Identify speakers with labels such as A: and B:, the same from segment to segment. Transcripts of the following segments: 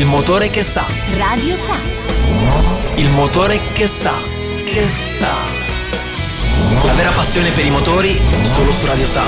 A: Il motore che sa.
B: Radio Sa.
A: Il motore che sa. Che sa. La vera passione per i motori solo su Radio Sa.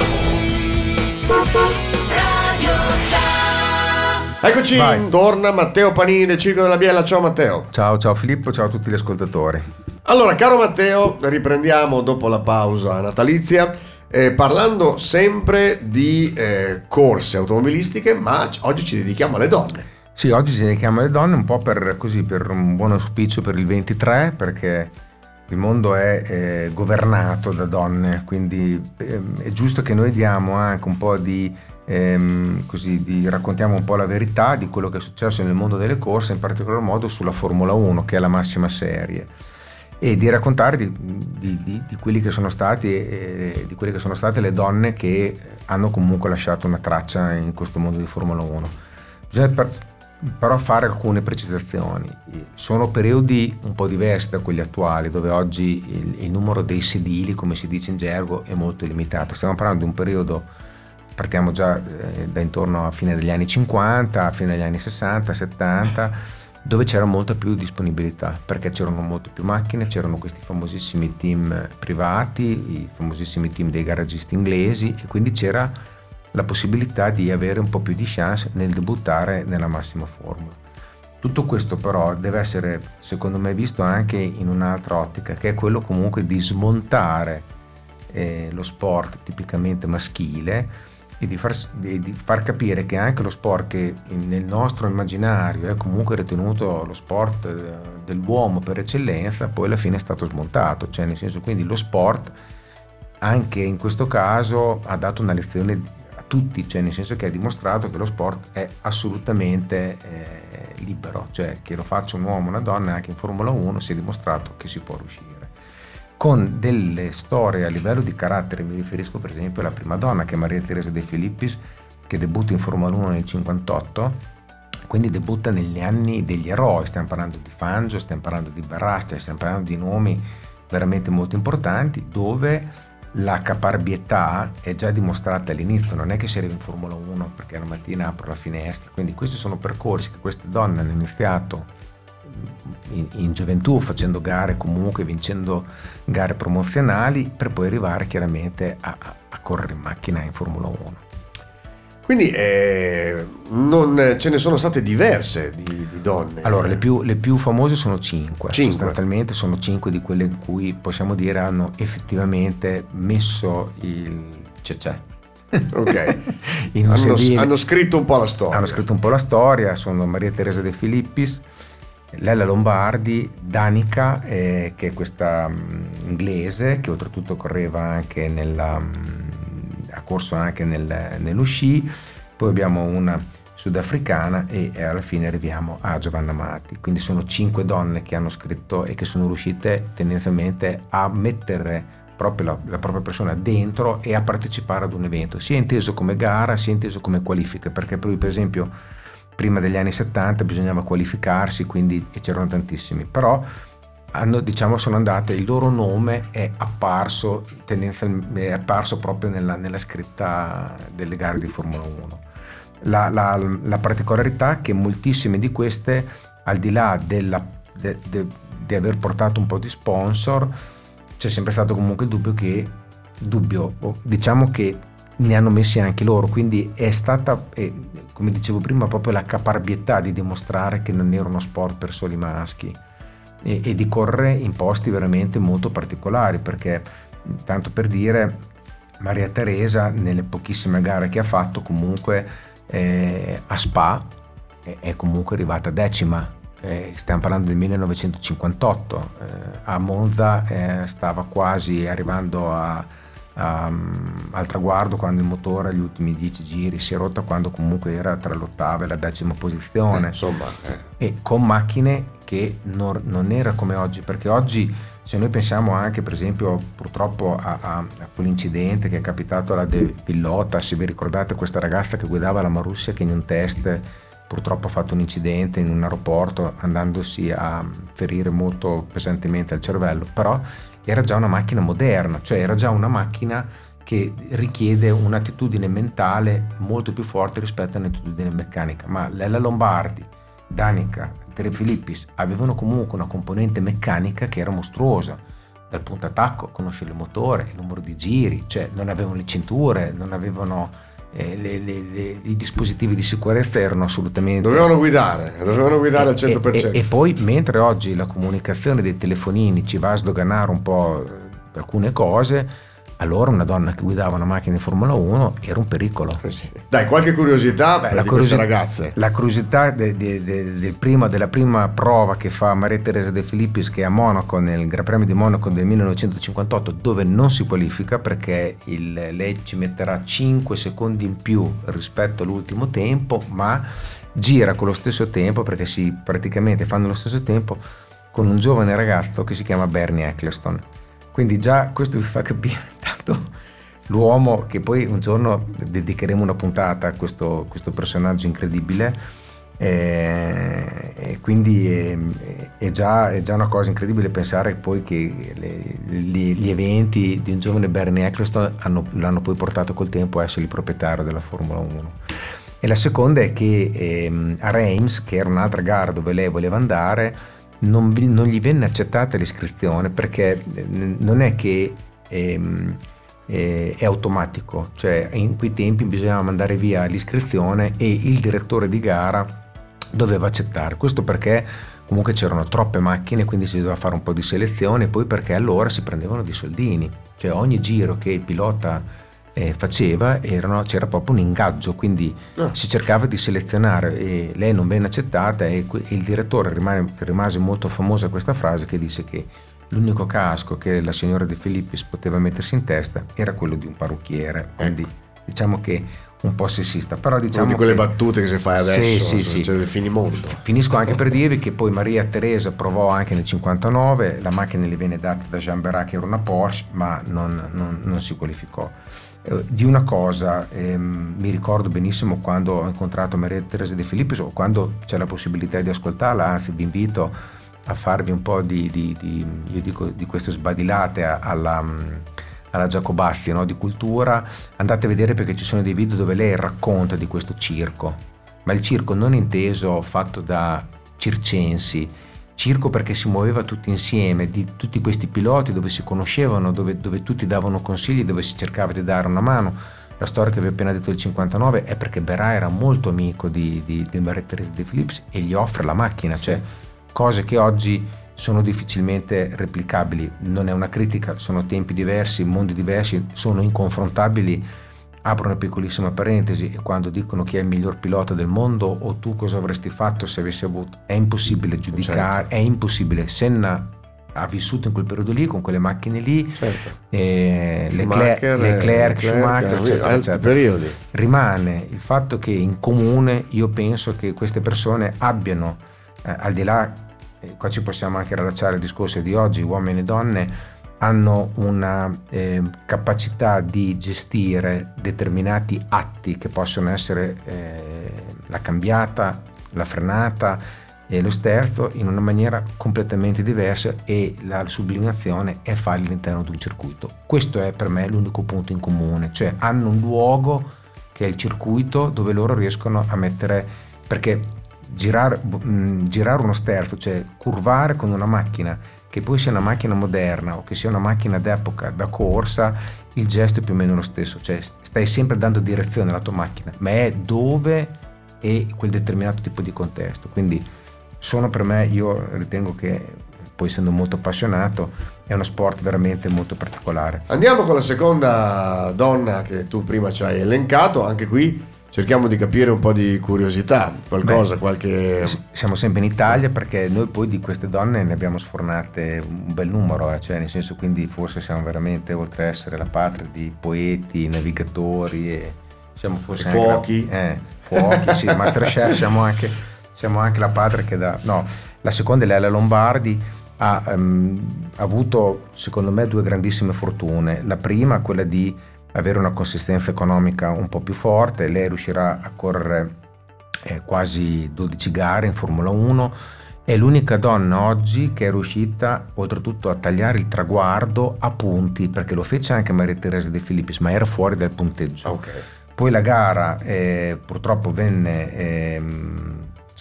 C: Eccoci,
D: Vai.
C: torna Matteo Panini del Circo della Biella. Ciao Matteo.
D: Ciao, ciao Filippo, ciao a tutti gli ascoltatori.
C: Allora, caro Matteo, riprendiamo dopo la pausa natalizia, eh, parlando sempre di eh, corse automobilistiche, ma oggi ci dedichiamo alle donne.
D: Sì, oggi ci dedichiamo alle donne un po' per, così, per un buon auspicio per il 23, perché il mondo è eh, governato da donne, quindi ehm, è giusto che noi diamo anche un po' di, ehm, così, di raccontiamo un po' la verità di quello che è successo nel mondo delle corse, in particolar modo sulla Formula 1, che è la massima serie. E di raccontare di, di- di- quelli che sono stati, eh, di quelle che sono state le donne che hanno comunque lasciato una traccia in questo mondo di Formula 1. Bisogna però fare alcune precisazioni. Sono periodi un po' diversi da quelli attuali, dove oggi il, il numero dei sedili, come si dice in gergo, è molto limitato. Stiamo parlando di un periodo, partiamo già eh, da intorno a fine degli anni 50, fine degli anni 60, 70, dove c'era molta più disponibilità, perché c'erano molte più macchine, c'erano questi famosissimi team privati, i famosissimi team dei garagisti inglesi, e quindi c'era la possibilità di avere un po' più di chance nel debuttare nella massima formula. Tutto questo però deve essere secondo me visto anche in un'altra ottica, che è quello comunque di smontare eh, lo sport tipicamente maschile e di far, di far capire che anche lo sport che nel nostro immaginario è comunque ritenuto lo sport eh, dell'uomo per eccellenza, poi alla fine è stato smontato, cioè nel senso quindi lo sport anche in questo caso ha dato una lezione tutti, cioè nel senso che ha dimostrato che lo sport è assolutamente eh, libero, cioè che lo faccia un uomo o una donna anche in Formula 1 si è dimostrato che si può riuscire. Con delle storie a livello di carattere, mi riferisco per esempio alla prima donna che è Maria Teresa De Filippis, che debutta in Formula 1 nel 58, quindi debutta negli anni degli eroi, stiamo parlando di Fangio, stiamo parlando di Barrastia, stiamo parlando di nomi veramente molto importanti dove la caparbietà è già dimostrata all'inizio, non è che si arriva in Formula 1 perché la mattina apro la finestra, quindi questi sono percorsi che queste donne hanno iniziato in, in gioventù facendo gare comunque, vincendo gare promozionali per poi arrivare chiaramente a, a- correre in macchina in Formula 1.
C: Quindi eh, non- ce ne sono state diverse di, di donne.
D: Allora, le più, le più famose sono 5.
C: Cinque.
D: Sostanzialmente sono 5 di quelle in cui possiamo dire hanno effettivamente messo il cecè.
C: Ok. hanno, hanno scritto un po' la storia.
D: Hanno scritto un po' la storia, sono Maria Teresa De Filippis, Lella Lombardi, Danica, eh, che è questa mm, inglese, che oltretutto correva anche nella, mm, ha corso anche nel, nello poi abbiamo una sudafricana e eh, alla fine arriviamo a Giovanna Matti. Quindi sono cinque donne che hanno scritto e che sono riuscite tendenzialmente a mettere proprio la, la propria persona dentro e a partecipare ad un evento, sia inteso come gara, sia inteso come qualifica, perché poi per esempio prima degli anni 70 bisognava qualificarsi, quindi c'erano tantissimi, però hanno, diciamo, sono andate, il loro nome è apparso, è apparso proprio nella, nella scritta delle gare di Formula 1. La, la- la particolarità è che moltissime di queste, al di là della- de- de- di aver portato un po' di sponsor, c'è sempre stato comunque il dubbio che, dubbio, diciamo che ne hanno messi anche loro, quindi è stata, eh, come dicevo prima, proprio la caparbietà di dimostrare che non era uno sport per soli maschi e, e di correre in posti veramente molto particolari, perché tanto per dire, Maria Teresa nelle pochissime gare che ha fatto comunque eh, a Spa è, è comunque arrivata decima. Eh, stiamo parlando del 1958, eh, a Monza eh, stava quasi arrivando a- a- al traguardo quando il motore agli ultimi 10 giri si è rotta quando comunque era tra l'ottava e la decima posizione
C: Insomma, eh.
D: e con macchine che non, non era come oggi, perché oggi se noi pensiamo anche per esempio purtroppo a, a- a quell'incidente che è capitato alla De Villota, se vi ricordate questa ragazza che guidava la Marussia che in un test purtroppo ha fatto un incidente in un aeroporto andandosi a ferire molto pesantemente al cervello, però era già una macchina moderna, cioè era già una macchina che richiede un'attitudine mentale molto più forte rispetto a un'attitudine meccanica, ma Lella Lombardi, Danica, De Filippis avevano comunque una componente meccanica che era mostruosa. Dal punto attacco, conoscere il motore, il numero di giri, cioè non avevano le cinture, non avevano eh, le, le, le, i dispositivi di sicurezza erano assolutamente...
C: Dovevano guidare, dovevano guidare al 100%.
D: E, e, e, poi mentre oggi la comunicazione dei telefonini ci va a sdoganare un po' alcune cose, allora una donna che guidava una macchina di Formula 1 era un pericolo.
C: Dai, qualche curiosità Beh,
D: la
C: di curiosità, ragazze.
D: La curiosità de, de, de, del prima, della prima prova che fa Maria Teresa De Filippis che è a Monaco, nel Gran Premio di Monaco del 1958, dove non si qualifica perché il, lei ci metterà 5 secondi in più rispetto all'ultimo tempo, ma gira con lo stesso tempo perché si praticamente fanno lo stesso tempo con un giovane ragazzo che si chiama Bernie Eccleston quindi già questo vi fa capire tanto l'uomo che poi un giorno dedicheremo una puntata a questo, questo personaggio incredibile. Eh, e quindi è, è, già, è, già, una cosa incredibile pensare poi che le, gli, gli, eventi di un giovane Bernie Eccleston hanno, l'hanno poi portato col tempo a essere il proprietario della Formula 1. E la seconda è che ehm, a Reims, che era un'altra gara dove lei voleva andare, non, non gli venne accettata l'iscrizione perché eh, non è che ehm, eh, è automatico, cioè in quei tempi bisognava mandare via l'iscrizione e il direttore di gara doveva accettare. Questo perché comunque c'erano troppe macchine, quindi si doveva fare un po' di selezione, poi perché allora si prendevano dei soldini, cioè ogni giro che il pilota eh, faceva erano, c'era proprio un ingaggio, quindi. Ah. si cercava di selezionare e lei non venne accettata e il direttore rimane, rimase molto famosa questa frase che disse che l'unico casco che la signora De Filippis poteva mettersi in testa era quello di un parrucchiere, quindi ecco. diciamo che un po' sessista, però diciamo
C: di quelle
D: che,
C: battute che si fa adesso, sì, sì, cioè sì. finimondo.
D: Finisco anche per dirvi che poi Maria Teresa provò anche nel 59, la macchina le viene data da Jean Berat che era una Porsche, ma non, non, non si qualificò. Eh, di una cosa ehm, mi ricordo benissimo quando ho incontrato Maria Teresa De Filippis o quando c'è la possibilità di ascoltarla, anzi vi invito a farvi un po' di, di, di, dico, di queste sbadilate alla, alla Giacobazzi no? di cultura, andate a vedere perché ci sono dei video dove lei racconta di questo circo, ma il circo non inteso fatto da circensi, circo perché si muoveva tutti insieme, di tutti questi piloti dove si conoscevano, dove, dove, tutti davano consigli, dove si cercava di dare una mano. La storia che vi ho appena detto del 59 è perché Berà era molto amico di, di, di Teresa de Philips e gli offre la macchina, cioè cose che oggi sono difficilmente replicabili. Non è una critica, sono tempi diversi, mondi diversi, sono inconfrontabili Apro una piccolissima parentesi e quando dicono chi è il miglior pilota del mondo o tu cosa avresti fatto se avessi avuto, è impossibile giudicare, certo. è impossibile. Senna ha vissuto in quel periodo lì con quelle macchine lì, certo. eh, Leclerc, Leclerc, Leclerc, Schumacher, eccetera, eccetera. Periodi. Rimane il fatto che in comune io penso che queste persone abbiano, eh, al di là, eh, qua ci possiamo anche rilacciare il discorso di oggi, uomini e donne, hanno una eh, capacità di gestire determinati atti che possono essere eh, la cambiata, la frenata e lo sterzo in una maniera completamente diversa e la sublimazione è farli all'interno di un circuito. Questo è per me l'unico punto in comune, cioè hanno un luogo che è il circuito dove loro riescono a mettere, perché girare, mh, uno sterzo, cioè curvare con una macchina che poi sia una macchina moderna o che sia una macchina d'epoca da corsa, il gesto è più o meno lo stesso, cioè stai sempre dando direzione alla tua macchina, ma è dove e quel determinato tipo di contesto. Quindi sono per me, io ritengo che poi essendo molto appassionato, è uno sport veramente molto particolare.
C: Andiamo con la seconda donna che tu prima ci hai elencato, anche qui cerchiamo di capire un po' di curiosità, qualcosa, Beh, qualche...
D: Siamo sempre in Italia perché noi poi di queste donne ne abbiamo sfornate un bel numero, eh? cioè nel senso quindi forse siamo veramente, oltre ad essere la patria di poeti, navigatori e siamo forse
C: e anche... Cuochi.
D: La, eh, cuochi, sì, Masterchef, siamo anche, siamo anche la patria che dà... No, la seconda è Lella Lombardi, ha um, avuto secondo me due grandissime fortune. La prima, quella di avere una consistenza economica un po' più forte, lei riuscirà a correre eh, quasi 12 gare in Formula 1, è l'unica donna oggi che è riuscita oltretutto a tagliare il traguardo a punti, perché lo fece anche Maria Teresa De Filippis, ma era fuori dal punteggio. Okay. Poi la gara eh, purtroppo venne, eh,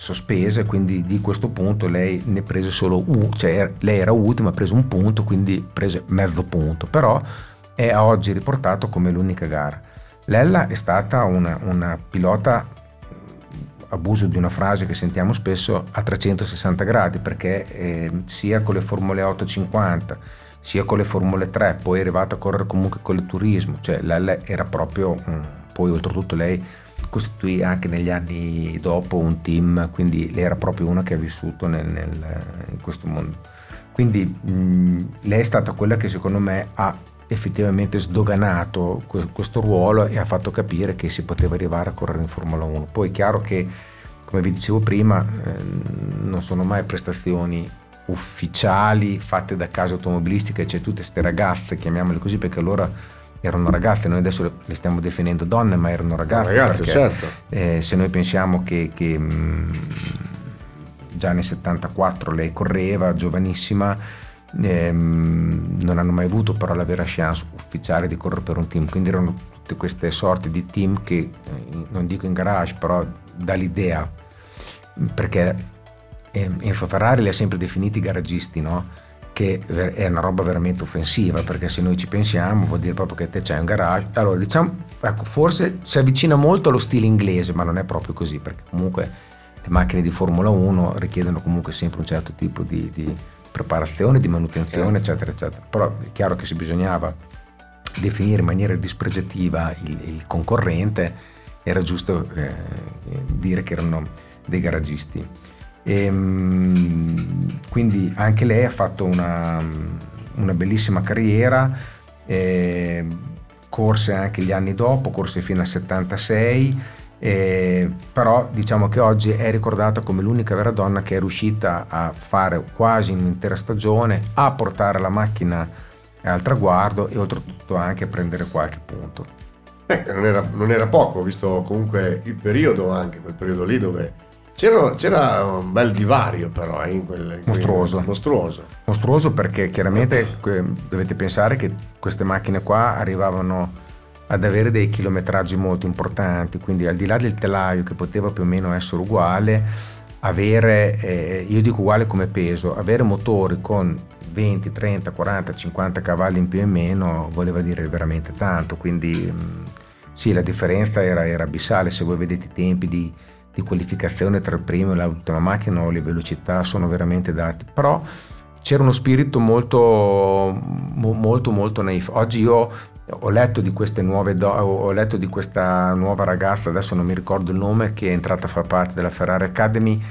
D: sospese, quindi di questo punto lei ne prese solo uno, cioè lei era ultima, ha preso un punto, quindi prese mezzo punto, però è a oggi riportato come l'unica gara. Lella è stata una, una pilota, abuso di una frase che sentiamo spesso, a 360 gradi, perché eh, sia con le Formule 850, sia con le Formule 3, poi è arrivata a correre comunque con il turismo, cioè Lella era proprio, poi oltretutto lei costituì anche negli anni dopo un team, quindi lei era proprio una che ha vissuto nel, nel, in questo mondo. Quindi mh, lei è stata quella che secondo me ha effettivamente sdoganato questo ruolo e ha fatto capire che si poteva arrivare a correre in Formula 1. Poi è chiaro che, come vi dicevo prima, eh, non sono mai prestazioni ufficiali fatte da case automobilistiche, c'è tutte queste ragazze, chiamiamole così, perché allora erano ragazze, noi adesso le stiamo definendo donne, ma erano ragazze.
C: ragazze
D: perché,
C: certo.
D: eh, se noi pensiamo che, che mh, già nel 74 lei correva, giovanissima, ehm, non hanno mai avuto però la vera chance ufficiale di correre per un team, quindi erano tutte queste sorti di team che, eh, non dico in garage, però dall'idea, perché eh, Enzo Ferrari li ha sempre definiti garagisti, no? che è una roba veramente offensiva perché se noi ci pensiamo vuol dire proprio che te c'hai un garage. Allora diciamo ecco forse si avvicina molto allo stile inglese ma non è proprio così perché comunque le macchine di Formula 1 richiedono comunque sempre un certo tipo di, di preparazione, di manutenzione, certo. eccetera, eccetera. Però è chiaro che se bisognava definire in maniera dispregiativa il, il concorrente, era giusto eh, dire che erano dei garagisti. E, ehm, quindi anche lei ha fatto una, una bellissima carriera, eh, corse anche gli anni dopo, corse fino al 76 eh, però diciamo che oggi è ricordata come l'unica vera donna che è riuscita a fare quasi un'intera stagione, a portare la macchina al traguardo e oltretutto anche a prendere qualche punto.
C: Eh, non, era, non, era, poco, visto comunque il periodo, anche quel periodo lì dove c'era, c'era un bel divario però eh, in quel, in
D: mostruoso.
C: Quel, mostruoso.
D: Mostruoso perché chiaramente dovete pensare che queste macchine qua arrivavano ad avere dei chilometraggi molto importanti, quindi al di là del telaio che poteva più o meno essere uguale, avere, eh, io dico uguale come peso, avere motori con 20, 30, 40, 50 cavalli in più e meno voleva dire veramente tanto, quindi mh, sì, la differenza era, era, abissale, se voi vedete i tempi di, di qualificazione tra il primo e l'ultima macchina le velocità sono veramente date, però c'era uno spirito molto molto molto naif. Oggi io ho letto di queste nuove do- ho letto di questa nuova ragazza, adesso non mi ricordo il nome, che è entrata a far parte della Ferrari Academy,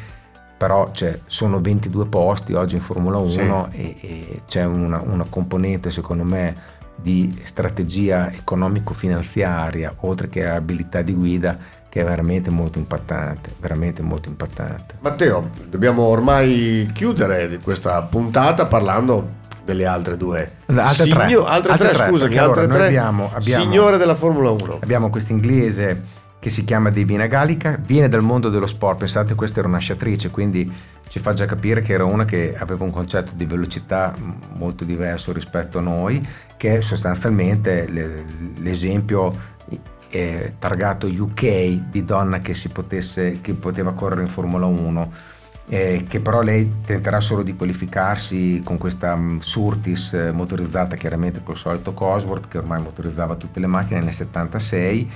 D: però cioè, sono 22 posti oggi in Formula 1 sì. e, e, c'è una, una, componente secondo me di strategia economico-finanziaria, oltre che abilità di guida, che è veramente molto impattante, veramente molto impattante.
C: Matteo, dobbiamo ormai chiudere questa puntata parlando delle altre due.
D: Altre Signo-
C: tre. Altre, altre tre, tre scusami, allora, altre tre.
D: Abbiamo, abbiamo,
C: signore della Formula 1.
D: Abbiamo questo inglese che si chiama Divina Gallica, viene dal mondo dello sport, pensate questa era una sciatrice, quindi ci fa già capire che era una che aveva un concetto di velocità molto diverso rispetto a noi, che è sostanzialmente l'esempio eh, targato UK di donna che, si potesse, che poteva correre in Formula 1 eh, che però lei tenterà solo di qualificarsi con questa um, Surtis eh, motorizzata chiaramente col solito Cosworth che ormai motorizzava tutte le macchine nel 76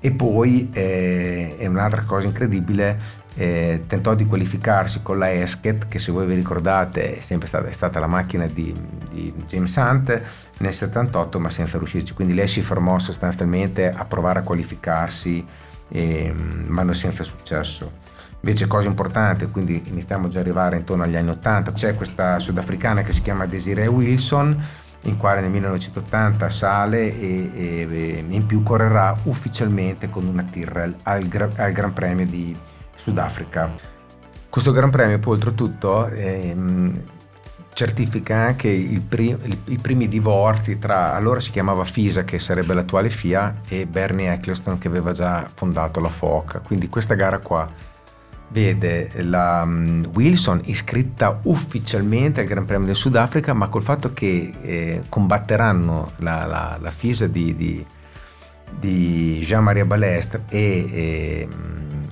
D: e poi eh, è un'altra cosa incredibile eh, tentò di qualificarsi con la Esket che se voi vi ricordate è sempre stata, è stata la macchina di, di, James Hunt nel 78 ma senza riuscirci. Quindi lei si fermò sostanzialmente a provare a qualificarsi ehm, ma non senza successo Invece cosa importante, quindi iniziamo già ad arrivare intorno agli anni 80, c'è questa sudafricana che si chiama Desiree Wilson, in quale nel 1980 sale e, e, in più correrà ufficialmente con una Tyrrell al, al Gran Premio di Sudafrica. Questo Gran Premio poi oltretutto ehm, certifica anche il pri- i primi divorzi tra allora si chiamava FISA che sarebbe l'attuale FIA e Bernie Eccleston che aveva già fondato la FOCA quindi questa gara qua vede la um, Wilson iscritta ufficialmente al Gran Premio del Sudafrica, ma col fatto che eh, combatteranno la, la, la FISA di, di, di Jean-Marie Balestre e eh,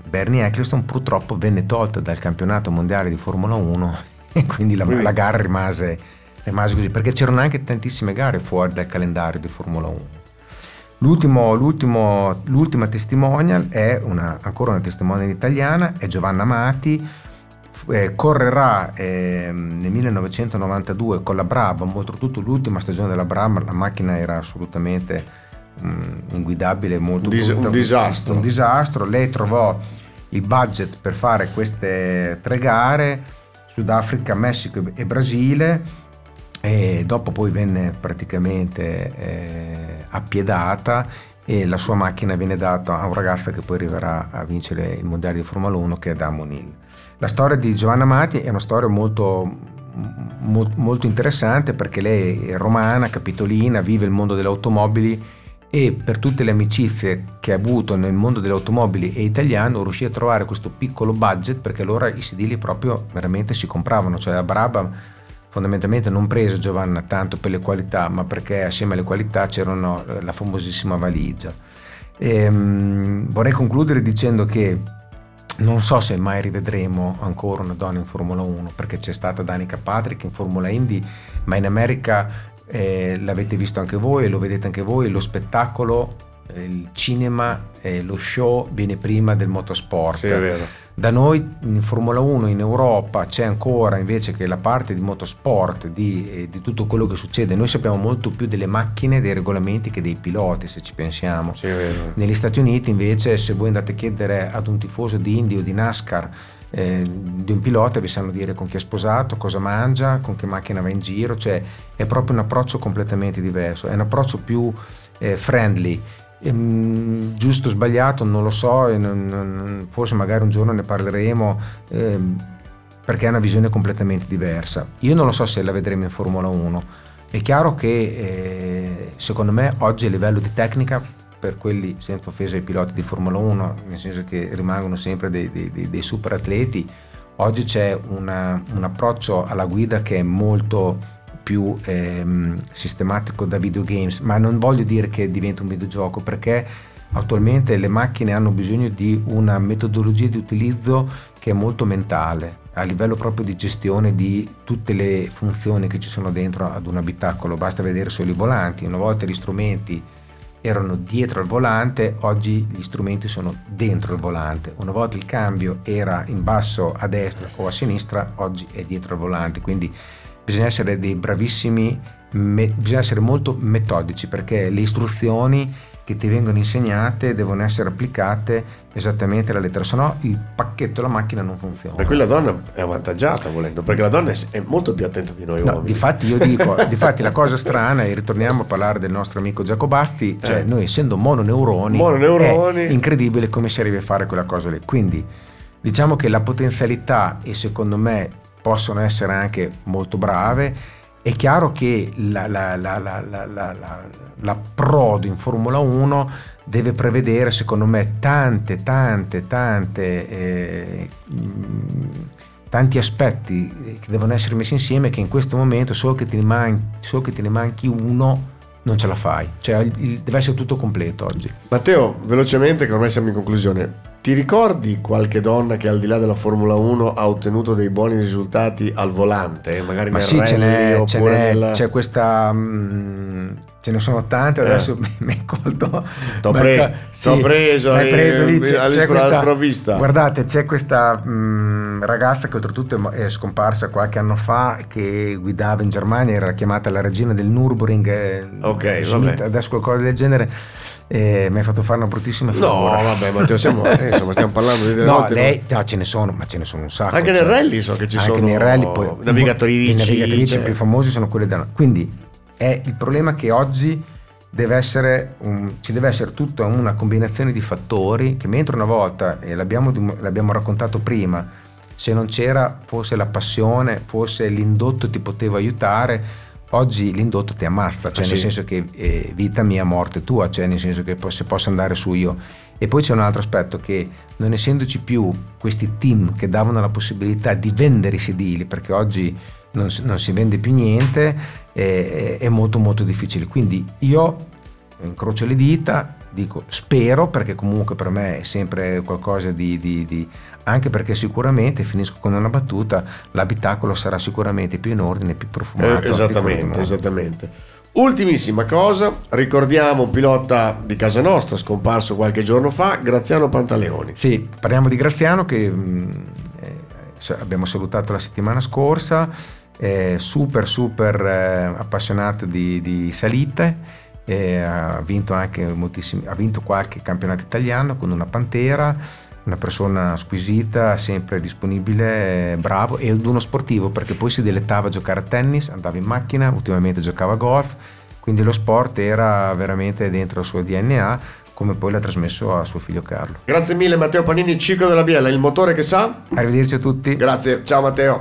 D: Bernie Eccleston purtroppo venne tolta dal campionato mondiale di Formula 1 e quindi la, la gara rimase, rimase, così, perché c'erano anche tantissime gare fuori dal calendario di Formula 1. L'ultimo, l'ultimo, l'ultima testimonial è una, ancora una testimonial italiana, è Giovanna Mati, eh, correrà eh, nel 1992 con la Brabham, oltretutto l'ultima stagione della Brabham, la macchina era assolutamente mh, mm, inguidabile, molto
C: Dis- brutta, un disastro.
D: Un disastro, lei trovò il budget per fare queste tre gare, Sudafrica, Messico e Brasile, e dopo poi venne praticamente eh, appiedata e la sua macchina viene data a un ragazzo che poi arriverà a vincere il mondiale di Formula 1 che è Damon Hill. La storia di Giovanna Mati è una storia molto, molto interessante perché lei è romana, capitolina, vive il mondo delle automobili e per tutte le amicizie che ha avuto nel mondo delle automobili e italiano riuscì a trovare questo piccolo budget perché allora i sedili proprio veramente si compravano, cioè a Brabham fondamentalmente non preso Giovanna tanto per le qualità, ma perché assieme alle qualità c'erano eh, la famosissima valigia. E, um, vorrei concludere dicendo che non so se mai rivedremo ancora una donna in Formula 1, perché c'è stata Danica Patrick in Formula Indy, ma in America eh, l'avete visto anche voi, lo vedete anche voi, lo spettacolo, il cinema, eh, lo show viene prima del motorsport.
C: Sì, è vero.
D: Da noi in Formula 1 in Europa c'è ancora invece che la parte di motorsport, di, eh, di, tutto quello che succede, noi sappiamo molto più delle macchine, dei regolamenti che dei piloti se ci pensiamo.
C: Sì,
D: Negli Stati Uniti invece se voi andate a chiedere ad un tifoso di Indy o di NASCAR eh, di un pilota vi sanno dire con chi è sposato, cosa mangia, con che macchina va in giro, cioè è proprio un approccio completamente diverso, è un approccio più eh, friendly Ehm, giusto o sbagliato non lo so, non, non, forse magari un giorno ne parleremo ehm, perché è una visione completamente diversa. Io non lo so se la vedremo in Formula 1. È chiaro che eh, secondo me oggi a livello di tecnica, per quelli senza offesa ai piloti di Formula 1, nel senso che rimangono sempre dei, dei, dei super atleti, oggi c'è una, un approccio alla guida che è molto più ehm, sistematico da videogames, ma non voglio dire che diventa un videogioco perché attualmente le macchine hanno bisogno di una metodologia di utilizzo che è molto mentale, a livello proprio di gestione di tutte le funzioni che ci sono dentro ad un abitacolo, basta vedere solo i volanti, una volta gli strumenti erano dietro al volante, oggi gli strumenti sono dentro il volante. Una volta il cambio era in basso a destra o a sinistra, oggi è dietro al volante. Quindi bisogna essere dei bravissimi, me, bisogna essere molto metodici perché le istruzioni che ti vengono insegnate devono essere applicate esattamente alla lettera, se no il pacchetto della macchina non funziona.
C: Per cui la donna è avvantaggiata volendo, perché la donna è molto più attenta di noi
D: no,
C: uomini.
D: Difatti io dico, difatti la cosa strana, e ritorniamo a parlare del nostro amico Giacobazzi, cioè eh. noi essendo mononeuroni,
C: mononeuroni,
D: è incredibile come si arriva a fare quella cosa lì. Quindi diciamo che la potenzialità e secondo me possono essere anche molto brave. È chiaro che la, la, la, l'approdo in Formula 1 deve prevedere, secondo me, tante, tante, tante, eh, tanti aspetti che devono essere messi insieme che in questo momento, solo che, te ne manchi uno, non ce la fai. Cioè, deve essere tutto completo oggi.
C: Matteo, velocemente, che ormai siamo in conclusione, ti ricordi qualche donna che al di là della Formula 1 ha ottenuto dei buoni risultati al volante? Magari
D: Ma
C: sì,
D: ce n'è, ce n'è, nella... c'è questa... Mh, ce ne sono tante, adesso eh. mi hai colto.
C: T'ho, pre- sì, preso,
D: hai preso lì, c'è, c'è questa. Guardate, c'è questa mh, ragazza che oltretutto è scomparsa qualche anno fa che guidava in Germania, era chiamata la regina del Nürburgring. Eh,
C: ok, Schmidt.
D: Adesso qualcosa del genere eh, mi hai fatto fare una bruttissima figura.
C: No, vabbè, Matteo, siamo, eh, insomma, stiamo parlando di delle
D: No, lei, no, ce ne sono, ma ce ne sono un sacco.
C: Anche
D: cioè,
C: nel rally so che ci
D: anche
C: sono
D: nei rally, poi,
C: navigatori ricci.
D: I navigatrici
C: cioè.
D: più famosi sono quelli da... Quindi è il problema che oggi deve essere un, ci deve essere tutta una combinazione di fattori che mentre una volta, e l'abbiamo, l'abbiamo raccontato prima, se non c'era forse la passione, forse l'indotto ti poteva aiutare, oggi l'indotto ti ammazza, cioè ah, nel sì. senso che eh, vita mia, morte tua, cioè nel senso che se posso andare su io. E poi c'è un altro aspetto che non essendoci più questi team che davano la possibilità di vendere i sedili, perché oggi non, non si vende più niente, eh, è molto molto difficile. Quindi io incrocio le dita, dico spero perché comunque per me è sempre qualcosa di, di, di anche perché sicuramente, finisco con una battuta, l'abitacolo sarà sicuramente più in ordine, più profumato.
C: Eh, esattamente, esattamente. Ultimissima cosa, ricordiamo un pilota di casa nostra scomparso qualche giorno fa, Graziano Pantaleoni.
D: Sì, parliamo di Graziano che mh, eh, abbiamo salutato la settimana scorsa, eh, super super eh, appassionato di, di salite, ha vinto anche moltissimi, ha vinto qualche campionato italiano con una Pantera una persona squisita, sempre disponibile, bravo e uno sportivo perché poi si dilettava a giocare a tennis, andava in macchina, ultimamente giocava a golf, quindi lo sport era veramente dentro il suo DNA come poi l'ha trasmesso a suo figlio Carlo.
C: Grazie mille Matteo Panini, Ciclo della Biella, il motore che sa.
D: Arrivederci a tutti.
C: Grazie, ciao Matteo.